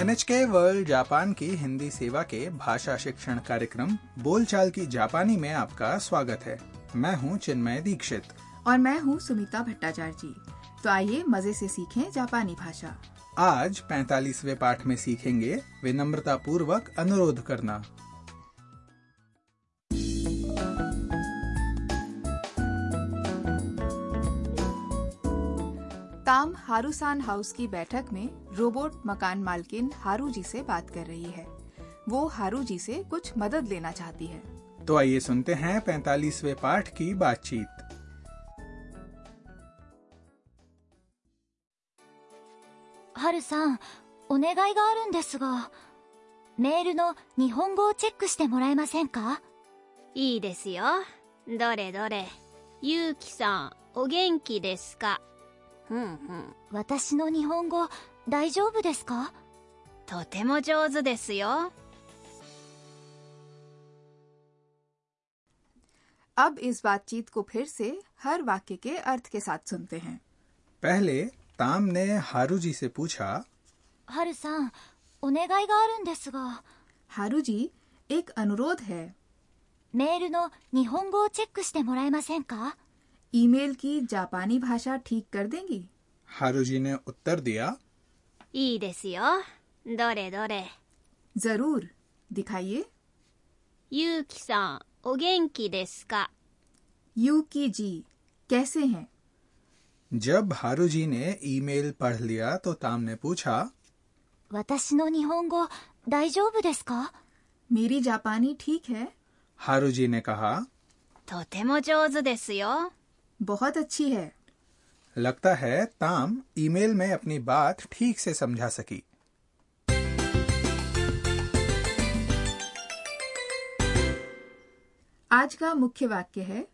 NHK world Japan की हिंदी सेवा के भाषा शिक्षण कार्यक्रम बोलचाल की जापानी में आपका स्वागत है। मैं हूँ चिन्मय दीक्षित। और मैं हूँ सुमिता भट्टाचार्य जी। तो आइए मज़े से सीखें जापानी भाषा। आज 45वें पाठ में सीखेंगे विनम्रता पूर्वक अनुरोध करना। ताम हारूसान हाउस की बैठक में रोबोट मकान मालकिन हारू जी से बात कर रही है वो हारू जी से कुछ मदद लेना चाहती है तो आइए सुनते हैं 45वें पाठ की बातचीत はるさん、お願いがあるんですが、メールの日本語をチェックしてもらえませんかいいですよ。どれどれ。ゆうきさん、お元気ですかふんふん。私の日本語、 大丈夫ですかとても上手ですよ。 अब इस बातचीत को फिर से हर वाक्य के अर्थ के साथ सुनते हैं पहले ताम ने हारू जी से पूछा はるさん、お願いがあるんですが、 हारू जी एक अनुरोध है メールの日本語をチェックしてもらえませんか ईमेल की जापानी भाषा ठीक कर देंगी हारू जी ने उत्तर दिया いいですよ。どれどれ。 जरूर दिखाइए ゆうきさん、お元気ですか यू की जी कैसे हैं जब हारू जी ने ईमेल पढ़ लिया तो ताम ने पूछा 私の日本語、大丈夫ですか मेरी जापानी ठीक है हारू जी ने कहा とても上手ですよ。 बहुत अच्छी है लगता है ताम ईमेल में अपनी बात ठीक से समझा सकी आज का मुख्य वाक्य है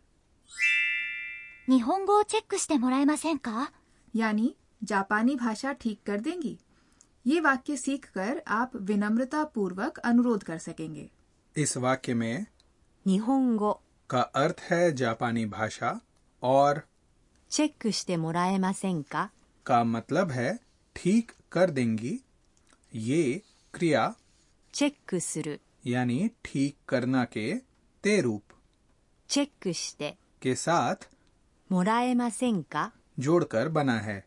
日本語をチェックしてもらえませんか यानी जापानी भाषा ठीक कर देंगी ये वाक्य सीखकर आप विनम्रता पूर्वक अनुरोध कर सकेंगे इस वाक्य में 日本語 का अर्थ है जापानी भाषा और チェックしてもらえませんか का मतलब है ठीक कर देंगी ये क्रिया チェックする यानी ठीक करना के ते रूप チェックして के साथ もらえませんか जोड़कर बना है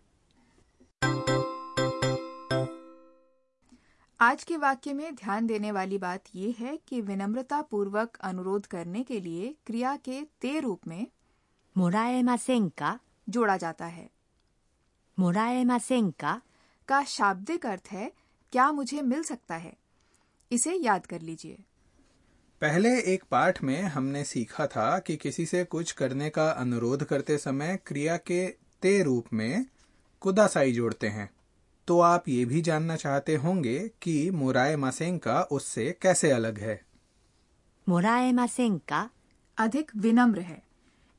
आज के वाक्य में ध्यान देने वाली बात यह है कि विनम्रता पूर्वक अनुरोध करने के लिए क्रिया के ते रूप में もらえませんか जोड़ा जाता है। मोराएमासेन का शाब्दिक अर्थ है क्या मुझे मिल सकता है? इसे याद कर लीजिए। पहले एक पाठ में हमने सीखा था कि किसी से कुछ करने का अनुरोध करते समय क्रिया के ते रूप में कुदासाई जोड़ते हैं। तो आप ये भी जानना चाहते होंगे कि मोराए मासेंका उससे कैसे अलग है। मोराए मासेंका अधिक विनम्र है।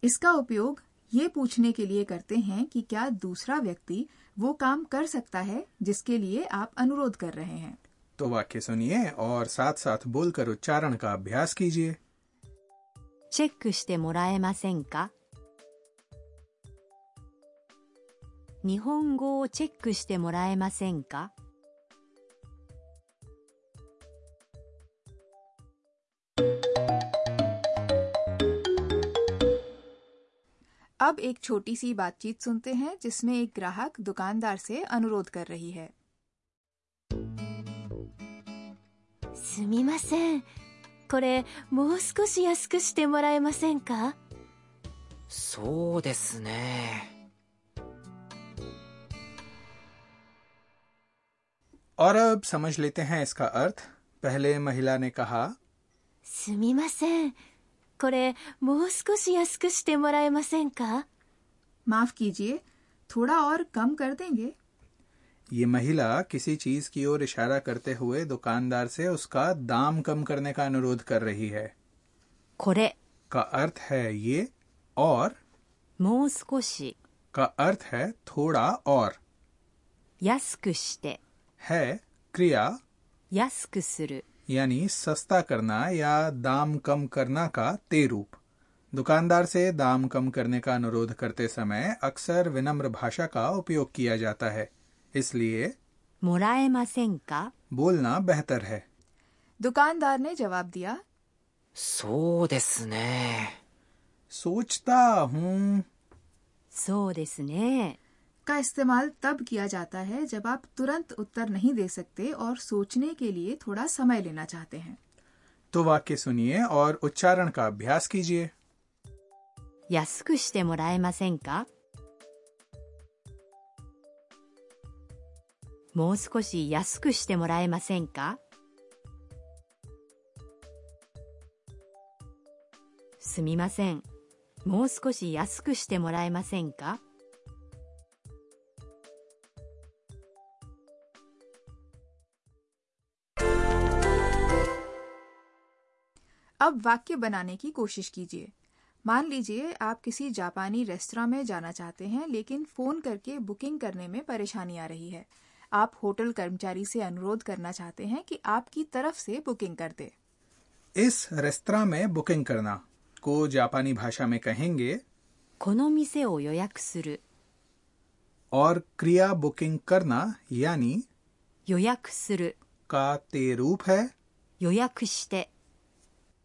इसका उपयोग ये पूछने के लिए करते हैं कि क्या दूसरा व्यक्ति वो काम कर सकता है जिसके लिए आप अनुरोध कर रहे हैं तो वाक्य सुनिए और साथ साथ बोलकर उच्चारण का अभ्यास कीजिए チェックしてもらえませんか日本語をチェックしてもらえませんか अब एक छोटी सी बातचीत सुनते हैं जिसमें एक ग्राहक दुकानदार से अनुरोध कर रही है すみません。これ、もう少し安くしてもらえませんかそうですね。 और अब समझ लेते हैं इसका अर्थ पहले महिला ने कहा すみません。 これ、もう少し安くしてもらえませんか माफ कीजिए थोड़ा और कम कर देंगे ये महिला किसी चीज की ओर इशारा करते हुए दुकानदार से उसका दाम कम करने का अनुरोध कर रही है これ का अर्थ है ये और もう少し का अर्थ है थोड़ा और 安くして है क्रिया 安くする यानी सस्ता करना या दाम कम करना का ते रूप दुकानदार से दाम कम करने का अनुरोध करते समय अक्सर विनम्र भाषा का उपयोग किया जाता है। इसलिए का बोलना बेहतर है। दुकानदार ने जवाब दिया सो सोचता हूँ। सो ने ですね。 का इस्तेमाल तब किया जाता है जब आप तुरंत उत्तर नहीं दे सकते और सोचने के लिए थोड़ा समय लेना चाहते हैं तो वाक्य सुनिए और उच्चारण का अभ्यास कीजिए 安くしてもらえませんかもう少し安くしてもらえませんかすみません。もう少し安くしてもらえませんか अब वाक्य बनाने की कोशिश कीजिए। मान लीजिए आप किसी जापानी रेस्तरा में जाना चाहते हैं लेकिन फ़ोन करके बुकिंग करने में परेशानी आ रही है। आप होटल कर्मचारी से अनुरोध करना चाहते हैं कि आपकी तरफ़ से बुकिंग कर दे। इस रेस्तरा में बुकिंग करना। को जापानी भाषा में कहेंगे और क्रिया बुकिंग करना यानी का ते रूप है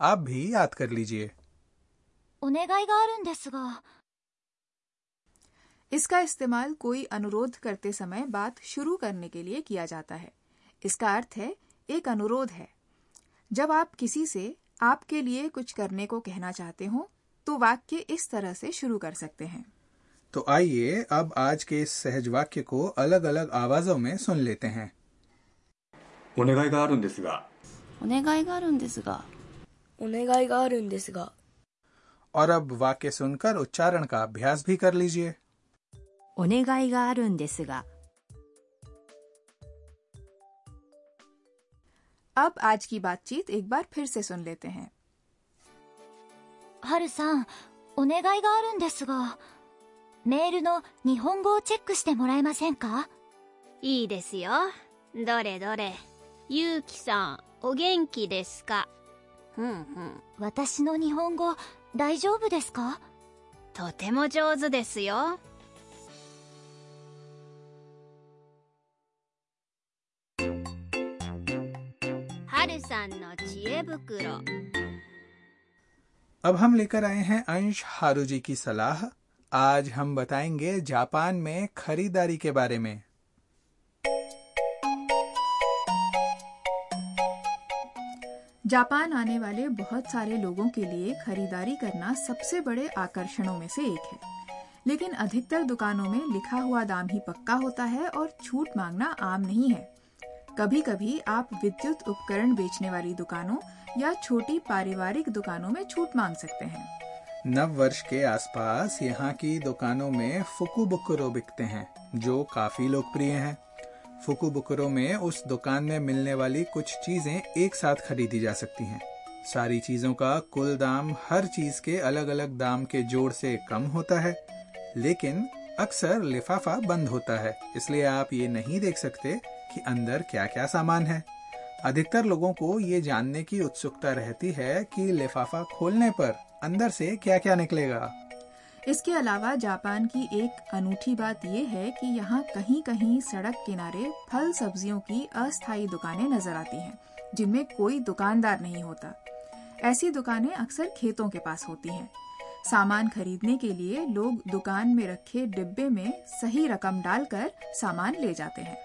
आप भी याद कर लीजिए お願いがあるんですが इसका इस्तेमाल कोई अनुरोध करते समय बात शुरू करने के लिए किया जाता है इसका अर्थ है एक अनुरोध है जब आप किसी से आपके लिए कुछ करने को कहना चाहते हो तो वाक्य इस तरह से शुरू कर सकते हैं तो आइए अब आज के इस सहज वाक्य को अलग अलग आवाजों में सुन लेते हैं お願いがあるんですがお願いがあるんですが お願いがあるんですが और अब वाक्य सुनकर उच्चारण का अभ्यास भी कर लीजिए お願いがあるんですが。 अब आज की बातचीत एक बार फिर से सुन लेते हैं ハルさんお願いがあるんですがメールの日本語をチェックしてもらえませんかいいですよどれどれゆうきさんお元気ですか ふんふん私の日本語大丈夫ですかとても上手ですよはるさんの知恵袋 अब हम लेकर आए हैं अंश हारू जी की सलाह आज हम बताएंगे जापान में खरीदारी के बारे में जापान आने वाले बहुत सारे लोगों के लिए खरीदारी करना सबसे बड़े आकर्षणों में से एक है। लेकिन अधिकतर दुकानों में लिखा हुआ दाम ही पक्का होता है और छूट मांगना आम नहीं है। कभी कभी आप विद्युत उपकरण बेचने वाली दुकानों या छोटी पारिवारिक दुकानों में छूट मांग सकते हैं। नव वर्ष के आसपास यहाँ की दुकानों में फुकुबुकुरो बिकते हैं, जो काफ़ी लोकप्रिय हैं। फुकुबुकुरो में उस दुकान में मिलने वाली कुछ चीज़ें एक साथ खरीदी जा सकती हैं। सारी चीज़ों का कुल दाम हर चीज़ के अलग अलग दाम के जोड़ से कम होता है, लेकिन अक्सर लिफाफा बंद होता है, इसलिए आप ये नहीं देख सकते कि अंदर क्या क्या सामान है। अधिकतर लोगों को ये जानने की उत्सुकता रहती है कि लिफाफा खोलने पर अंदर से क्या क्या निकलेगा। इसके अलावा जापान की एक अनूठी बात यह है कि यहाँ कहीं कहीं सड़क किनारे फल सब्जियों की अस्थायी दुकानें नज़र आती हैं, जिनमें कोई दुकानदार नहीं होता। ऐसी दुकानें अक्सर खेतों के पास होती हैं। सामान खरीदने के लिए लोग दुकान में रखे डिब्बे में सही रकम डालकर सामान ले जाते हैं।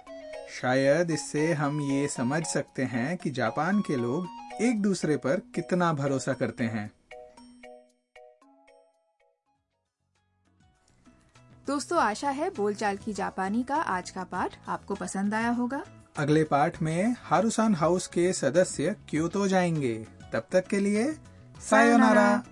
शायद इससे हम ये समझ सकते हैं कि जापान के लोग एक दूसरे पर कितना भरोसा करते हैं। दोस्तों, आशा है बोलचाल की जापानी का आज का पाठ आपको पसंद आया होगा। अगले पाठ में हारूसान हाउस के सदस्य क्यों तो जाएँगे। तब तक के लिए, सायोनारा।